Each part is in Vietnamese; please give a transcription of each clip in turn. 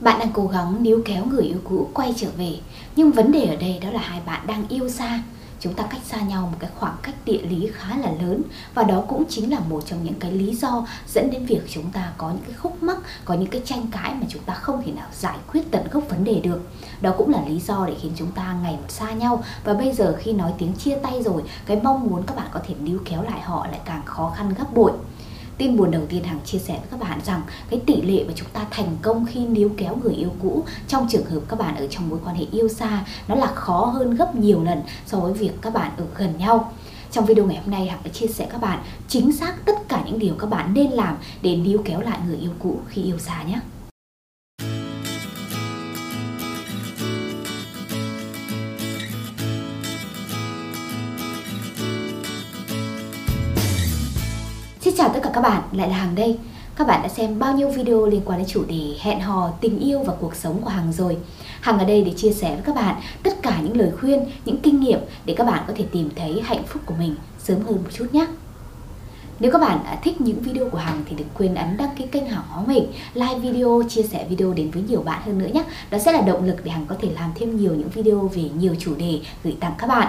Bạn đang cố gắng níu kéo người yêu cũ quay trở về. Nhưng vấn đề ở đây đó là hai bạn đang yêu xa. Chúng ta cách xa nhau một cái khoảng cách địa lý khá là lớn. Và đó cũng chính là một trong những cái lý do dẫn đến việc chúng ta có những cái khúc mắc, Có những cái tranh cãi mà chúng ta không thể nào giải quyết tận gốc vấn đề được. Đó cũng là lý do để khiến chúng ta ngày một xa nhau. Và bây giờ khi nói tiếng chia tay rồi, Cái mong muốn các bạn có thể níu kéo lại họ lại càng khó khăn gấp bội. Tin buồn đầu tiên Hằng chia sẻ với các bạn rằng cái tỷ lệ mà chúng ta thành công khi níu kéo người yêu cũ trong trường hợp các bạn ở trong mối quan hệ yêu xa, nó là khó hơn gấp nhiều lần so với việc các bạn ở gần nhau. Trong video ngày hôm nay, Hằng sẽ chia sẻ các bạn chính xác tất cả những điều các bạn nên làm để níu kéo lại người yêu cũ khi yêu xa nhé. Xin chào tất cả các bạn, lại là Hằng đây. Các bạn đã xem bao nhiêu video liên quan đến chủ đề hẹn hò, tình yêu và cuộc sống của Hằng rồi. Hằng ở đây để chia sẻ với các bạn tất cả những lời khuyên, những kinh nghiệm để các bạn có thể tìm thấy hạnh phúc của mình sớm hơn một chút nhé. Nếu các bạn thích những video của Hằng thì đừng quên ấn đăng ký kênh Hằng Hóa Mình, like video, chia sẻ video đến với nhiều bạn hơn nữa nhé. Đó sẽ là động lực để Hằng có thể làm thêm nhiều những video về nhiều chủ đề gửi tặng các bạn.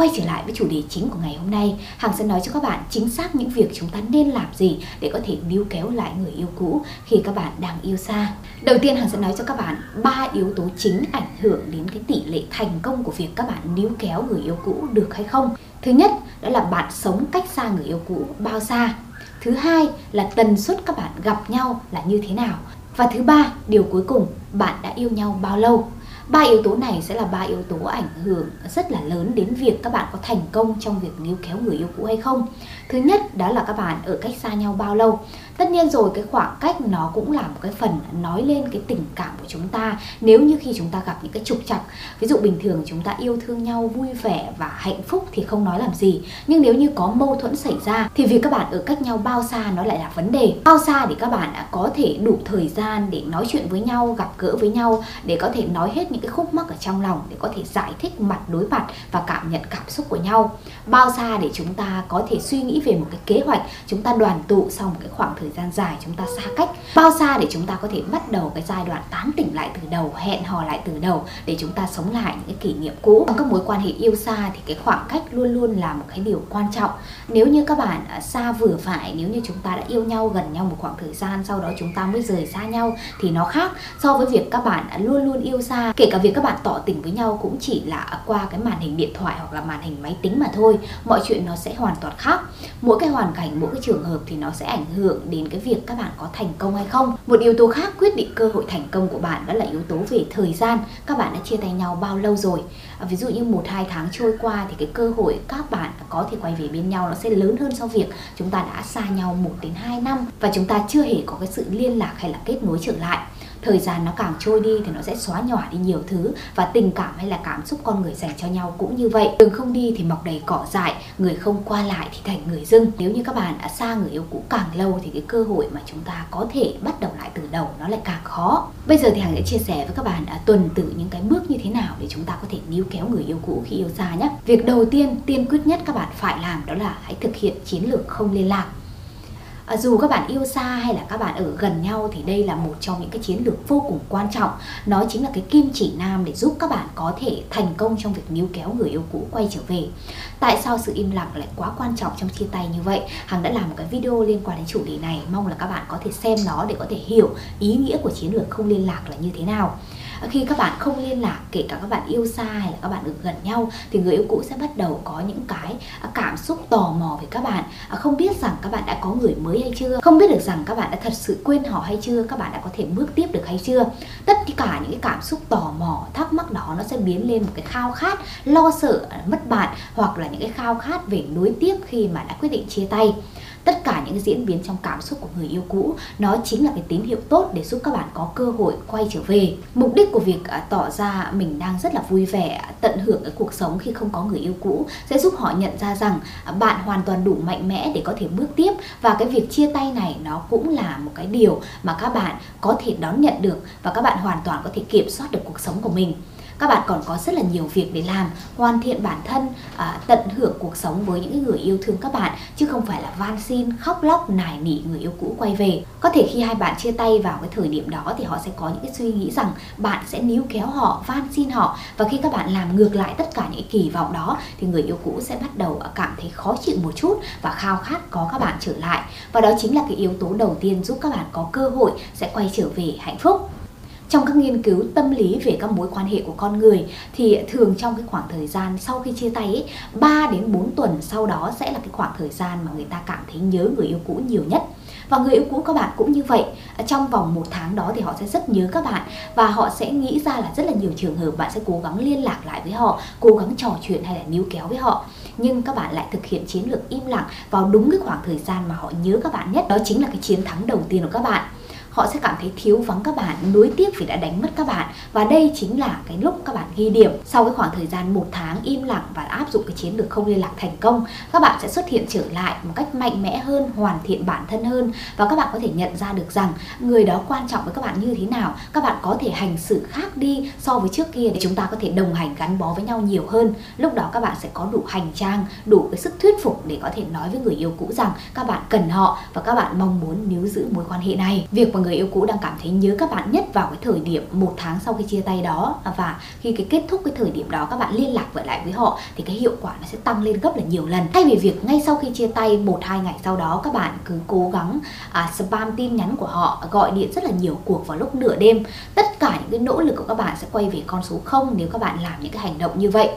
Quay trở lại với chủ đề chính của ngày hôm nay, Hằng sẽ nói cho các bạn chính xác những việc chúng ta nên làm gì để có thể níu kéo lại người yêu cũ khi các bạn đang yêu xa. Đầu tiên Hằng sẽ nói cho các bạn ba yếu tố chính ảnh hưởng đến cái tỷ lệ thành công của việc các bạn níu kéo người yêu cũ được hay không. Thứ nhất, đó là bạn sống cách xa người yêu cũ bao xa. Thứ hai là tần suất các bạn gặp nhau là như thế nào. Và thứ ba, điều cuối cùng, bạn đã yêu nhau bao lâu? Ba yếu tố này sẽ là ba yếu tố ảnh hưởng rất là lớn đến việc các bạn có thành công trong việc níu kéo người yêu cũ hay không thứ nhất, đó là các bạn ở cách xa nhau bao lâu? Tất nhiên rồi, cái khoảng cách nó cũng là một cái phần nói lên cái tình cảm của chúng ta. Nếu như khi chúng ta gặp những cái trục trặc, ví dụ bình thường chúng ta yêu thương nhau, vui vẻ và hạnh phúc thì không nói làm gì. Nhưng nếu như có mâu thuẫn xảy ra thì việc các bạn ở cách nhau bao xa nó lại là vấn đề. Bao xa để các bạn có thể đủ thời gian để nói chuyện với nhau, gặp gỡ với nhau, để có thể nói hết những cái khúc mắc ở trong lòng, để có thể giải thích mặt đối mặt và cảm nhận cảm xúc của nhau. Bao xa để chúng ta có thể suy nghĩ về một cái kế hoạch chúng ta đoàn tụ sau một cái khoảng thời gian dài chúng ta xa cách. Bao xa để chúng ta có thể bắt đầu cái giai đoạn tán tỉnh lại từ đầu, hẹn hò lại từ đầu để chúng ta sống lại những cái kỷ niệm cũ. Trong các mối quan hệ yêu xa thì cái khoảng cách luôn luôn là một cái điều quan trọng. Nếu như các bạn à, xa vừa phải, nếu như chúng ta đã yêu nhau gần nhau một khoảng thời gian, sau đó chúng ta mới rời xa nhau thì nó khác so với việc các bạn à, luôn luôn yêu xa. Kể cả việc các bạn tỏ tình với nhau cũng chỉ là qua cái màn hình điện thoại hoặc là màn hình máy tính mà thôi. Mọi chuyện nó sẽ hoàn toàn khác mỗi cái hoàn cảnh mỗi cái trường hợp thì nó sẽ ảnh hưởng đến cái việc các bạn có thành công hay không. Một yếu tố khác quyết định cơ hội thành công của bạn đó là yếu tố về thời gian. Các bạn đã chia tay nhau bao lâu rồi? À, ví dụ như một hai tháng trôi qua thì cái cơ hội các bạn có thể quay về bên nhau nó sẽ lớn hơn so với việc chúng ta đã xa nhau 1 đến 2 năm và chúng ta chưa hề có cái sự liên lạc hay là kết nối trở lại thời gian nó càng trôi đi thì nó sẽ xóa nhỏ đi nhiều thứ và tình cảm hay là cảm xúc con người dành cho nhau cũng như vậy. Đường không đi thì mọc đầy cỏ dại người không qua lại thì thành người dưng. Nếu như các bạn đã xa người yêu cũ càng lâu thì cái cơ hội mà chúng ta có thể bắt đầu lại từ đầu nó lại càng khó. Bây giờ thì hằng sẽ chia sẻ với các bạn à, tuần tự những cái bước như thế nào để chúng ta có thể níu kéo người yêu cũ khi yêu xa nhé. Việc đầu tiên tiên quyết nhất các bạn phải làm đó là hãy thực hiện chiến lược không liên lạc à, dù các bạn yêu xa hay là các bạn ở gần nhau thì đây là một trong những cái chiến lược vô cùng quan trọng. Nó chính là cái kim chỉ nam để giúp các bạn có thể thành công trong việc níu kéo người yêu cũ quay trở về. Tại sao sự im lặng lại quá quan trọng trong chia tay như vậy? Hằng đã làm một cái video liên quan đến chủ đề này. Mong là các bạn có thể xem nó để có thể hiểu ý nghĩa của chiến lược không liên lạc là như thế nào khi các bạn không liên lạc, kể cả các bạn yêu xa hay là các bạn được gần nhau, thì người yêu cũ sẽ bắt đầu có những cái à, cảm xúc tò mò về các bạn. À, không biết rằng các bạn đã có người mới hay chưa? Không biết được rằng các bạn đã thật sự quên họ hay chưa? Các bạn đã có thể bước tiếp được hay chưa? Tất cả những cái cảm xúc tò mò, thắc mắc đó nó sẽ biến lên một cái khao khát lo sợ à, mất bạn, hoặc là những cái khao khát về nối tiếp khi mà đã quyết định chia tay tất cả những diễn biến trong cảm xúc của người yêu cũ, nó chính là cái tín hiệu tốt để giúp các bạn có cơ hội quay trở về. Mục đích của việc à, tỏ ra mình đang rất là vui vẻ, tận hưởng cái cuộc sống khi không có người yêu cũ sẽ giúp họ nhận ra rằng à, bạn hoàn toàn đủ mạnh mẽ để có thể bước tiếp. Và cái việc chia tay này nó cũng là một cái điều mà các bạn có thể đón nhận được và các bạn hoàn toàn có thể kiểm soát được cuộc sống của mình các bạn còn có rất là nhiều việc để làm hoàn thiện bản thân à, tận hưởng cuộc sống với những người yêu thương các bạn chứ không phải là van xin khóc lóc nài nỉ người yêu cũ quay về. Có thể khi hai bạn chia tay vào cái thời điểm đó thì họ sẽ có những cái suy nghĩ rằng bạn sẽ níu kéo họ van xin họ. Và khi các bạn làm ngược lại tất cả những kỳ vọng đó thì người yêu cũ sẽ bắt đầu cảm thấy khó chịu một chút và khao khát có các bạn trở lại. Và đó chính là cái yếu tố đầu tiên giúp các bạn có cơ hội sẽ quay trở về hạnh phúc trong các nghiên cứu tâm lý về các mối quan hệ của con người thì thường trong cái khoảng thời gian sau khi chia tay ấy, 3 đến 4 tuần sau đó sẽ là cái khoảng thời gian mà người ta cảm thấy nhớ người yêu cũ nhiều nhất. Và người yêu cũ các bạn cũng như vậy. À, trong vòng một tháng đó thì họ sẽ rất nhớ các bạn và họ sẽ nghĩ ra là rất là nhiều trường hợp bạn sẽ cố gắng liên lạc lại với họ cố gắng trò chuyện hay là níu kéo với họ. Nhưng các bạn lại thực hiện chiến lược im lặng vào đúng cái khoảng thời gian mà họ nhớ các bạn nhất. Đó chính là cái chiến thắng đầu tiên của các bạn họ sẽ cảm thấy thiếu vắng các bạn, nuối tiếc vì đã đánh mất các bạn và đây chính là cái lúc các bạn ghi điểm. Sau cái khoảng thời gian một tháng im lặng và áp dụng cái chiến lược không liên lạc thành công, các bạn sẽ xuất hiện trở lại một cách mạnh mẽ hơn, hoàn thiện bản thân hơn và các bạn có thể nhận ra được rằng người đó quan trọng với các bạn như thế nào, các bạn có thể hành xử khác đi so với trước kia để chúng ta có thể đồng hành gắn bó với nhau nhiều hơn. Lúc đó các bạn sẽ có đủ hành trang, đủ cái sức thuyết phục để có thể nói với người yêu cũ rằng các bạn cần họ và các bạn mong muốn níu giữ mối quan hệ này. Việc mà người yêu cũ đang cảm thấy nhớ các bạn nhất vào cái thời điểm một tháng sau khi chia tay đó. Và khi cái kết thúc cái thời điểm đó các bạn liên lạc lại lại với họ thì cái hiệu quả nó sẽ tăng lên gấp là nhiều lần. Thay vì việc ngay sau khi chia tay một hai ngày sau đó các bạn cứ cố gắng à, spam tin nhắn của họ gọi điện rất là nhiều cuộc vào lúc nửa đêm. Tất cả những cái nỗ lực của các bạn sẽ quay về con số không nếu các bạn làm những cái hành động như vậy.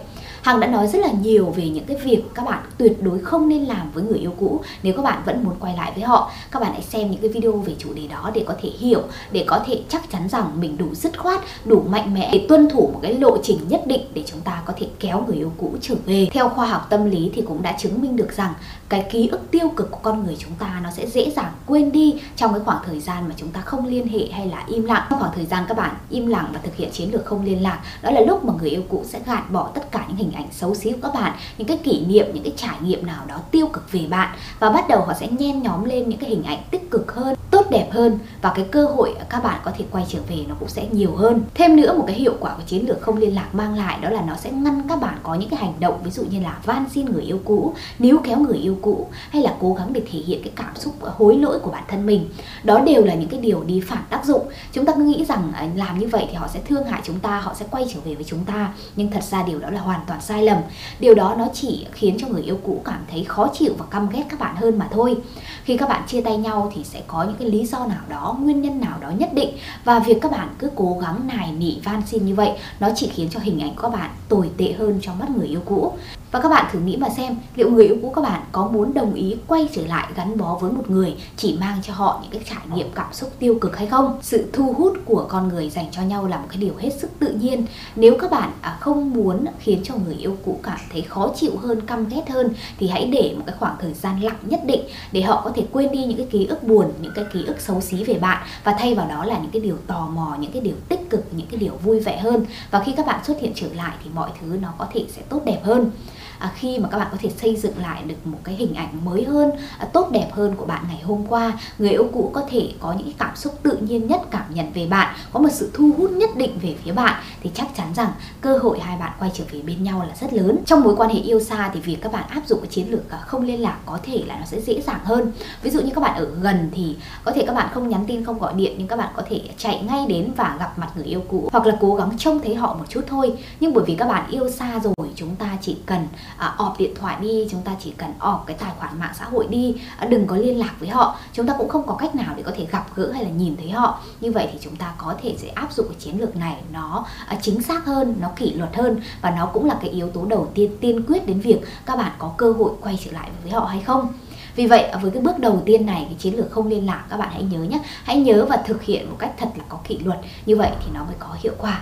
Hằng đã nói rất là nhiều về những cái việc các bạn tuyệt đối không nên làm với người yêu cũ nếu các bạn vẫn muốn quay lại với họ. Các bạn hãy xem những cái video về chủ đề đó để có thể hiểu, để có thể chắc chắn rằng mình đủ dứt khoát, đủ mạnh mẽ để tuân thủ một cái lộ trình nhất định để chúng ta có thể kéo người yêu cũ trở về. Theo khoa học tâm lý thì cũng đã chứng minh được rằng cái ký ức tiêu cực của con người chúng ta nó sẽ dễ dàng quên đi trong cái khoảng thời gian mà chúng ta không liên hệ hay là im lặng. Trong khoảng thời gian các bạn im lặng và thực hiện chiến lược không liên lạc, đó là lúc mà người yêu cũ sẽ gạt bỏ tất cả những hình ảnh xấu xí của các bạn, những cái kỷ niệm, những cái trải nghiệm nào đó tiêu cực về bạn và bắt đầu họ sẽ nhen nhóm lên những cái hình ảnh tích cực hơn, tốt đẹp hơn và cái cơ hội các bạn có thể quay trở về nó cũng sẽ nhiều hơn. Thêm nữa, một cái hiệu quả của chiến lược không liên lạc mang lại đó là nó sẽ ngăn các bạn có những cái hành động, ví dụ như là van xin người yêu cũ, níu kéo người yêu cũ hay là cố gắng để thể hiện cái cảm xúc hối lỗi của bản thân mình. Đó đều là những cái điều đi phản tác dụng. Chúng ta cứ nghĩ rằng à, làm như vậy thì họ sẽ thương hại chúng ta, họ sẽ quay trở về với chúng ta. Nhưng thật ra điều đó là hoàn toàn sai lầm. Điều đó nó chỉ khiến cho người yêu cũ cảm thấy khó chịu và căm ghét các bạn hơn mà thôi. Khi các bạn chia tay nhau thì sẽ có những cái lý do nào đó, nguyên nhân nào đó nhất định. Và việc các bạn cứ cố gắng nài nỉ van xin như vậy, nó chỉ khiến cho hình ảnh của các bạn tồi tệ hơn trong mắt người yêu cũ và các bạn thử nghĩ mà xem liệu người yêu cũ các bạn có muốn đồng ý quay trở lại gắn bó với một người chỉ mang cho họ những cái trải nghiệm cảm xúc tiêu cực hay không? Sự thu hút của con người dành cho nhau là một cái điều hết sức tự nhiên. Nếu các bạn à, không muốn khiến cho người yêu cũ cảm thấy khó chịu hơn, căm ghét hơn thì hãy để một cái khoảng thời gian lặng nhất định để họ có thể quên đi những cái ký ức buồn, những cái ký ức xấu xí về bạn và thay vào đó là những cái điều tò mò, những cái điều tích cực, những cái điều vui vẻ hơn. Và khi các bạn xuất hiện trở lại thì mọi thứ nó có thể sẽ tốt đẹp hơn à, khi mà các bạn có thể xây dựng lại được một cái hình ảnh mới hơn à, tốt đẹp hơn của bạn ngày hôm qua người yêu cũ có thể có những cảm xúc tự nhiên nhất cảm nhận về bạn có một sự thu hút nhất định về phía bạn thì chắc chắn rằng cơ hội hai bạn quay trở về bên nhau là rất lớn. Trong mối quan hệ yêu xa thì việc các bạn áp dụng cái chiến lược à, không liên lạc có thể là nó sẽ dễ dàng hơn. Ví dụ như các bạn ở gần thì có thể các bạn không nhắn tin không gọi điện nhưng các bạn có thể chạy ngay đến và gặp mặt người yêu cũ hoặc là cố gắng trông thấy họ một chút thôi. Nhưng bởi vì các bạn yêu xa rồi chúng ta chỉ cần à, ọp điện thoại đi chúng ta chỉ cần ọp cái tài khoản mạng xã hội đi à, đừng có liên lạc với họ. Chúng ta cũng không có cách nào để có thể gặp gỡ hay là nhìn thấy họ. Như vậy thì chúng ta có thể sẽ áp dụng cái chiến lược này nó à, chính xác hơn nó kỷ luật hơn và nó cũng là cái yếu tố đầu tiên tiên quyết đến việc các bạn có cơ hội quay trở lại với họ hay không. Vì vậy à, với cái bước đầu tiên này cái chiến lược không liên lạc các bạn hãy nhớ nhé hãy nhớ và thực hiện một cách thật là có kỷ luật. Như vậy thì nó mới có hiệu quả.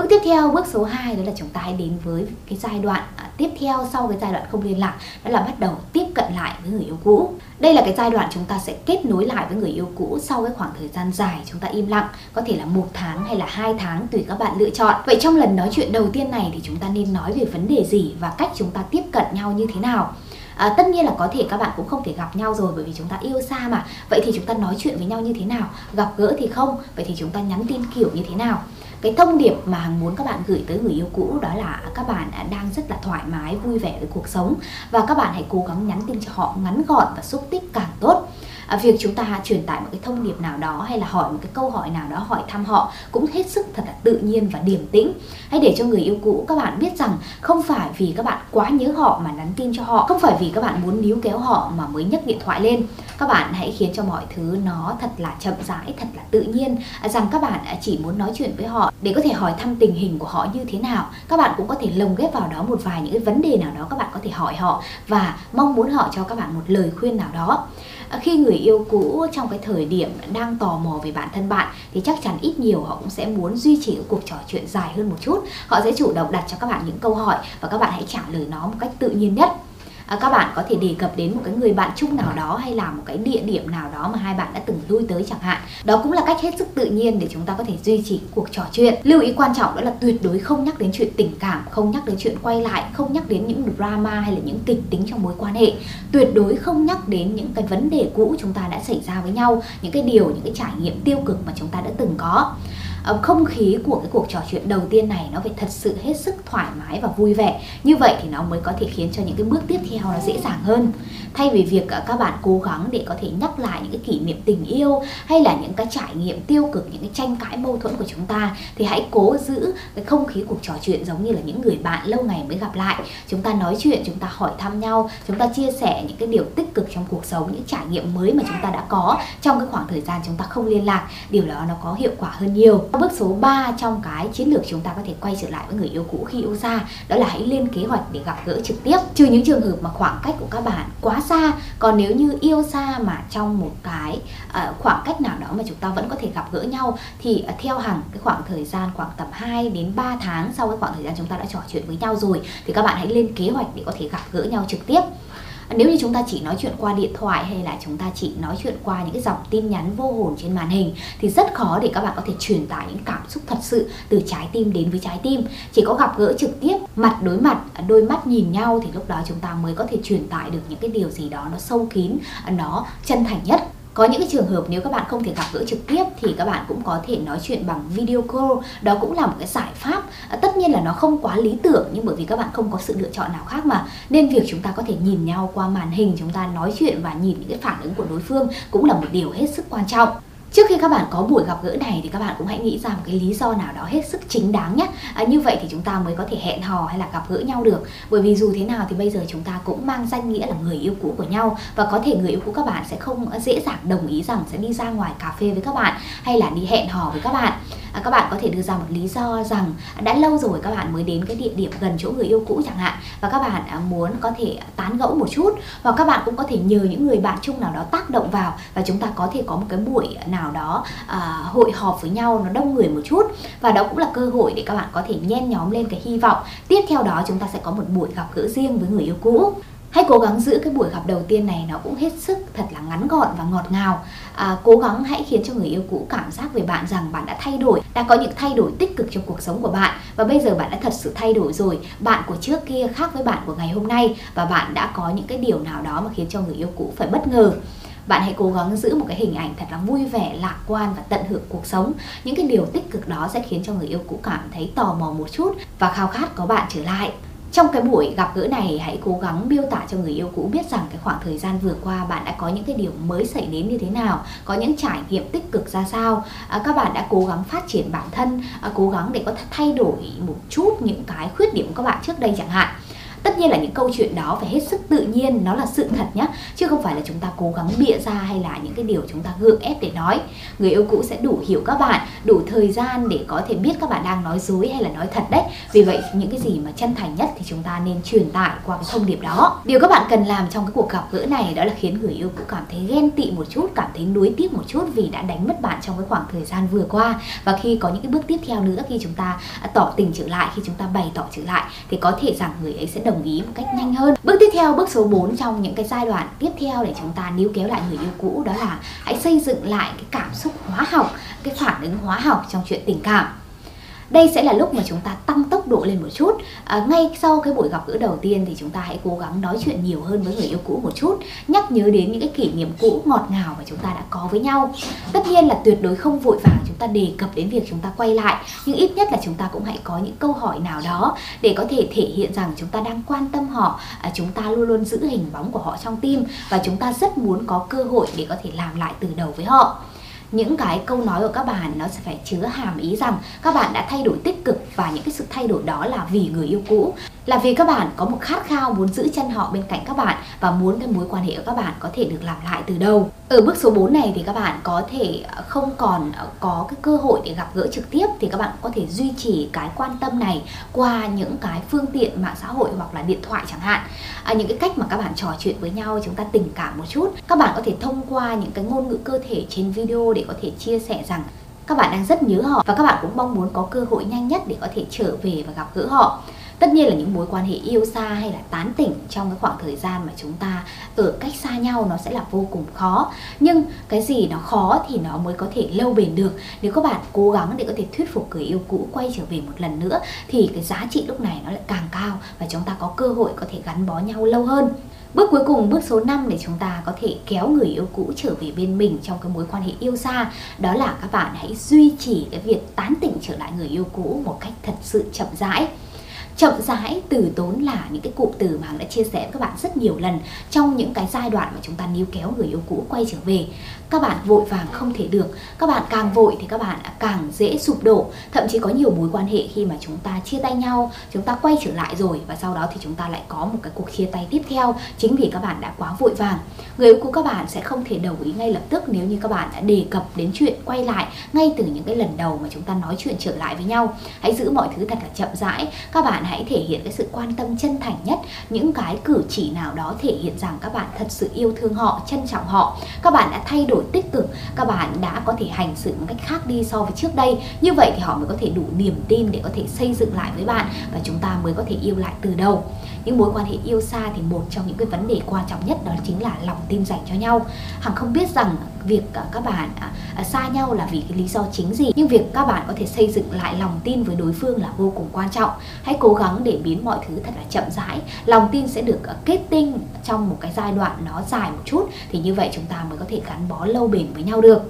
Bước tiếp theo, bước số 2 đó là chúng ta hãy đến với cái giai đoạn à, tiếp theo sau cái giai đoạn không liên lạc đó là bắt đầu tiếp cận lại với người yêu cũ. Đây là cái giai đoạn chúng ta sẽ kết nối lại với người yêu cũ sau cái khoảng thời gian dài chúng ta im lặng, có thể là một tháng hay là hai tháng tùy các bạn lựa chọn. Vậy trong lần nói chuyện đầu tiên này thì chúng ta nên nói về vấn đề gì và cách chúng ta tiếp cận nhau như thế nào? à, tất nhiên là có thể các bạn cũng không thể gặp nhau rồi bởi vì chúng ta yêu xa mà vậy thì chúng ta nói chuyện với nhau như thế nào gặp gỡ thì không vậy thì chúng ta nhắn tin kiểu như thế nào cái thông điệp mà hằng muốn các bạn gửi tới người yêu cũ đó là các bạn đang rất là thoải mái, vui vẻ với cuộc sống. Và các bạn hãy cố gắng nhắn tin cho họ ngắn gọn và xúc tích càng tốt à, việc chúng ta truyền tải một cái thông điệp nào đó hay là hỏi một cái câu hỏi nào đó hỏi thăm họ cũng hết sức thật là tự nhiên và điềm tĩnh. Hãy để cho người yêu cũ các bạn biết rằng không phải vì các bạn quá nhớ họ mà nhắn tin cho họ không phải vì các bạn muốn níu kéo họ mà mới nhấc điện thoại lên. Các bạn hãy khiến cho mọi thứ nó thật là chậm rãi thật là tự nhiên. À, rằng các bạn à, chỉ muốn nói chuyện với họ để có thể hỏi thăm tình hình của họ như thế nào. Các bạn cũng có thể lồng ghép vào đó một vài những cái vấn đề nào đó các bạn có thể hỏi họ và mong muốn họ cho các bạn một lời khuyên nào đó. Ờ, khi người yêu cũ trong cái thời điểm đang tò mò về bản thân bạn, thì chắc chắn ít nhiều họ cũng sẽ muốn duy trì cuộc trò chuyện dài hơn một chút. Họ sẽ chủ động đặt cho các bạn những câu hỏi và các bạn hãy trả lời nó một cách tự nhiên nhất à, các bạn có thể đề cập đến một cái người bạn chung nào đó hay là một cái địa điểm nào đó mà hai bạn đã từng lui tới chẳng hạn. Đó cũng là cách hết sức tự nhiên để chúng ta có thể duy trì cuộc trò chuyện. Lưu ý quan trọng đó là tuyệt đối không nhắc đến chuyện tình cảm không nhắc đến chuyện quay lại không nhắc đến những drama hay là những kịch tính trong mối quan hệ. Tuyệt đối không nhắc đến những cái vấn đề cũ chúng ta đã xảy ra với nhau những cái điều những cái trải nghiệm tiêu cực mà chúng ta đã từng có. Ờ, không khí của cái cuộc trò chuyện đầu tiên này nó phải thật sự hết sức thoải mái và vui vẻ. Như vậy thì nó mới có thể khiến cho những cái bước tiếp theo nó dễ dàng hơn. Thay vì việc ờ, các bạn cố gắng để có thể nhắc lại những cái kỷ niệm tình yêu hay là những cái trải nghiệm tiêu cực, những cái tranh cãi, mâu thuẫn của chúng ta, thì hãy cố giữ cái không khí cuộc trò chuyện giống như là những người bạn lâu ngày mới gặp lại. Chúng ta nói chuyện, chúng ta hỏi thăm nhau, chúng ta chia sẻ những cái điều tích cực trong cuộc sống, những trải nghiệm mới mà chúng ta đã có trong cái khoảng thời gian chúng ta không liên lạc. Điều đó nó có hiệu quả hơn nhiều. Bước số 3 trong cái chiến lược chúng ta có thể quay trở lại với người yêu cũ khi yêu xa đó là hãy lên kế hoạch để gặp gỡ trực tiếp. Trừ những trường hợp mà khoảng cách của các bạn quá xa, còn nếu như yêu xa mà trong một cái uh, khoảng cách nào đó mà chúng ta vẫn có thể gặp gỡ nhau thì uh, theo hàng cái khoảng thời gian khoảng tầm 2 đến 3 tháng sau cái khoảng thời gian chúng ta đã trò chuyện với nhau rồi thì các bạn hãy lên kế hoạch để có thể gặp gỡ nhau trực tiếp nếu như chúng ta chỉ nói chuyện qua điện thoại hay là chúng ta chỉ nói chuyện qua những cái dòng tin nhắn vô hồn trên màn hình thì rất khó để các bạn có thể truyền tải những cảm xúc thật sự từ trái tim đến với trái tim. Chỉ có gặp gỡ trực tiếp, mặt đối mặt, đôi mắt nhìn nhau thì lúc đó chúng ta mới có thể truyền tải được những cái điều gì đó nó sâu kín, nó chân thành nhất có những cái trường hợp nếu các bạn không thể gặp gỡ trực tiếp thì các bạn cũng có thể nói chuyện bằng video call. Đó cũng là một cái giải pháp. À, tất nhiên là nó không quá lý tưởng nhưng bởi vì các bạn không có sự lựa chọn nào khác mà. Nên việc chúng ta có thể nhìn nhau qua màn hình chúng ta nói chuyện và nhìn những cái phản ứng của đối phương cũng là một điều hết sức quan trọng. Trước khi các bạn có buổi gặp gỡ này thì các bạn cũng hãy nghĩ ra một cái lý do nào đó hết sức chính đáng nhé. À, Như vậy thì chúng ta mới có thể hẹn hò hay là gặp gỡ nhau được. Bởi vì dù thế nào thì bây giờ chúng ta cũng mang danh nghĩa là người yêu cũ của nhau Và có thể người yêu cũ các bạn sẽ không dễ dàng đồng ý rằng sẽ đi ra ngoài cà phê với các bạn Hay là đi hẹn hò với các bạn à, các bạn có thể đưa ra một lý do rằng đã lâu rồi các bạn mới đến cái địa điểm gần chỗ người yêu cũ chẳng hạn. Và các bạn à, muốn có thể tán gẫu một chút. Hoặc các bạn cũng có thể nhờ những người bạn chung nào đó tác động vào. Và chúng ta có thể có một cái buổi nào đó à, hội họp với nhau nó đông người một chút. Và đó cũng là cơ hội để các bạn có thể nhen nhóm lên cái hy vọng. Tiếp theo đó chúng ta sẽ có một buổi gặp gỡ riêng với người yêu cũ. Hãy cố gắng giữ cái buổi gặp đầu tiên này nó cũng hết sức thật là ngắn gọn và ngọt ngào à, cố gắng hãy khiến cho người yêu cũ cảm giác về bạn rằng bạn đã thay đổi đã có những thay đổi tích cực trong cuộc sống của bạn. Và bây giờ bạn đã thật sự thay đổi rồi. Bạn của trước kia khác với bạn của ngày hôm nay. Và bạn đã có những cái điều nào đó mà khiến cho người yêu cũ phải bất ngờ. Bạn hãy cố gắng giữ một cái hình ảnh thật là vui vẻ lạc quan và tận hưởng cuộc sống. Những cái điều tích cực đó sẽ khiến cho người yêu cũ cảm thấy tò mò một chút và khao khát có bạn trở lại trong cái buổi gặp gỡ này hãy cố gắng miêu tả cho người yêu cũ biết rằng cái khoảng thời gian vừa qua bạn đã có những cái điều mới xảy đến như thế nào có những trải nghiệm tích cực ra sao. À, các bạn đã cố gắng phát triển bản thân à, cố gắng để có thể thay đổi một chút những cái khuyết điểm của các bạn trước đây chẳng hạn tất nhiên là những câu chuyện đó phải hết sức tự nhiên, nó là sự thật nhé chứ không phải là chúng ta cố gắng bịa ra hay là những cái điều chúng ta gượng ép để nói. Người yêu cũ sẽ đủ hiểu các bạn, đủ thời gian để có thể biết các bạn đang nói dối hay là nói thật đấy. Vì vậy, những cái gì mà chân thành nhất thì chúng ta nên truyền tải qua cái thông điệp đó. Điều các bạn cần làm trong cái cuộc gặp gỡ này đó là khiến người yêu cũ cảm thấy ghen tị một chút, cảm thấy nuối tiếc một chút vì đã đánh mất bạn trong cái khoảng thời gian vừa qua. Và khi có những cái bước tiếp theo nữa, khi chúng ta à, tỏ tình trở lại, khi chúng ta bày tỏ trở lại, thì có thể rằng người ấy sẽ đồng đồng ý một cách nhanh hơn. Bước tiếp theo, bước số 4 trong những cái giai đoạn tiếp theo để chúng ta níu kéo lại người yêu cũ đó là hãy xây dựng lại cái cảm xúc hóa học, cái phản ứng hóa học trong chuyện tình cảm đây sẽ là lúc mà chúng ta tăng tốc độ lên một chút. À, ngay sau cái buổi gặp gỡ đầu tiên thì chúng ta hãy cố gắng nói chuyện nhiều hơn với người yêu cũ một chút nhắc nhớ đến những cái kỷ niệm cũ ngọt ngào mà chúng ta đã có với nhau. Tất nhiên là tuyệt đối không vội vàng chúng ta đề cập đến việc chúng ta quay lại nhưng ít nhất là chúng ta cũng hãy có những câu hỏi nào đó để có thể thể hiện rằng chúng ta đang quan tâm họ. À, chúng ta luôn luôn giữ hình bóng của họ trong tim và chúng ta rất muốn có cơ hội để có thể làm lại từ đầu với họ những cái câu nói của các bạn nó sẽ phải chứa hàm ý rằng các bạn đã thay đổi tích cực và những cái sự thay đổi đó là vì người yêu cũ là vì các bạn có một khát khao muốn giữ chân họ bên cạnh các bạn và muốn cái mối quan hệ của các bạn có thể được làm lại từ đầu. Ở bước số 4 này thì các bạn có thể ờ, không còn ờ, có cái cơ hội để gặp gỡ trực tiếp thì các bạn có thể duy trì cái quan tâm này qua những cái phương tiện mạng xã hội hoặc là điện thoại chẳng hạn. À, những cái cách mà các bạn trò chuyện với nhau chúng ta tình cảm một chút. Các bạn có thể thông qua những cái ngôn ngữ cơ thể trên video để có thể chia sẻ rằng các bạn đang rất nhớ họ và các bạn cũng mong muốn có cơ hội nhanh nhất để có thể trở về và gặp gỡ họ tất nhiên là những mối quan hệ yêu xa hay là tán tỉnh trong cái khoảng thời gian mà chúng ta ở cách xa nhau nó sẽ là vô cùng khó. Nhưng cái gì nó khó thì nó mới có thể lâu bền được. Nếu các bạn cố gắng để có thể thuyết phục người yêu cũ quay trở về một lần nữa thì cái giá trị lúc này nó lại càng cao và chúng ta có cơ hội có thể gắn bó nhau lâu hơn. Bước cuối cùng, bước số 5 để chúng ta có thể kéo người yêu cũ trở về bên mình trong cái mối quan hệ yêu xa Đó là các bạn hãy duy trì cái việc tán tỉnh trở lại người yêu cũ một cách thật sự chậm rãi chậm rãi từ tốn là những cái cụm từ mà hằng đã chia sẻ với các bạn rất nhiều lần trong những cái giai đoạn mà chúng ta níu kéo người yêu cũ quay trở về. Các bạn vội vàng không thể được, các bạn càng vội thì các bạn càng dễ sụp đổ. Thậm chí có nhiều mối quan hệ khi mà chúng ta chia tay nhau, chúng ta quay trở lại rồi và sau đó thì chúng ta lại có một cái cuộc chia tay tiếp theo. Chính vì các bạn đã quá vội vàng. Người yêu cũ các bạn sẽ không thể đồng ý ngay lập tức nếu như các bạn đã đề cập đến chuyện quay lại ngay từ những cái lần đầu mà chúng ta nói chuyện trở lại với nhau. Hãy giữ mọi thứ thật là chậm rãi. Các bạn hãy thể hiện cái sự quan tâm chân thành nhất, những cái cử chỉ nào đó thể hiện rằng các bạn thật sự yêu thương họ, trân trọng họ. Các bạn đã thay đổi tích cực các bạn đã có thể hành xử một cách khác đi so với trước đây. Như vậy thì họ mới có thể đủ niềm tin để có thể xây dựng lại với bạn và chúng ta mới có thể yêu lại từ đầu. Những mối quan hệ yêu xa thì một trong những cái vấn đề quan trọng nhất đó chính là lòng tin dành cho nhau. Hằng không biết rằng việc các bạn à, à, xa nhau là vì cái lý do chính gì. Nhưng việc các bạn có thể xây dựng lại lòng tin với đối phương là vô cùng quan trọng. Hãy cố gắng để biến mọi thứ thật là chậm rãi. Lòng tin sẽ được à, kết tinh trong một cái giai đoạn nó dài một chút. Thì như vậy chúng ta mới có thể gắn bó lâu bền với nhau được.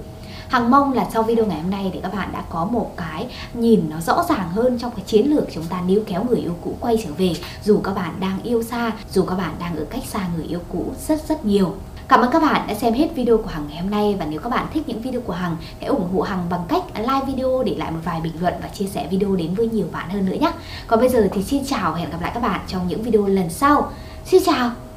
Hằng mong là sau video ngày hôm nay thì các bạn đã có một cái nhìn nó rõ ràng hơn trong cái chiến lược chúng ta níu kéo người yêu cũ quay trở về. Dù các bạn đang yêu xa, dù các bạn đang ở cách xa người yêu cũ rất rất nhiều. Cảm ơn các bạn đã xem hết video của Hằng ngày hôm nay và nếu các bạn thích những video của Hằng, hãy ủng hộ Hằng bằng cách like video, để lại một vài bình luận và chia sẻ video đến với nhiều bạn hơn nữa nhé. Còn bây giờ thì xin chào và hẹn gặp lại các bạn trong những video lần sau. Xin chào!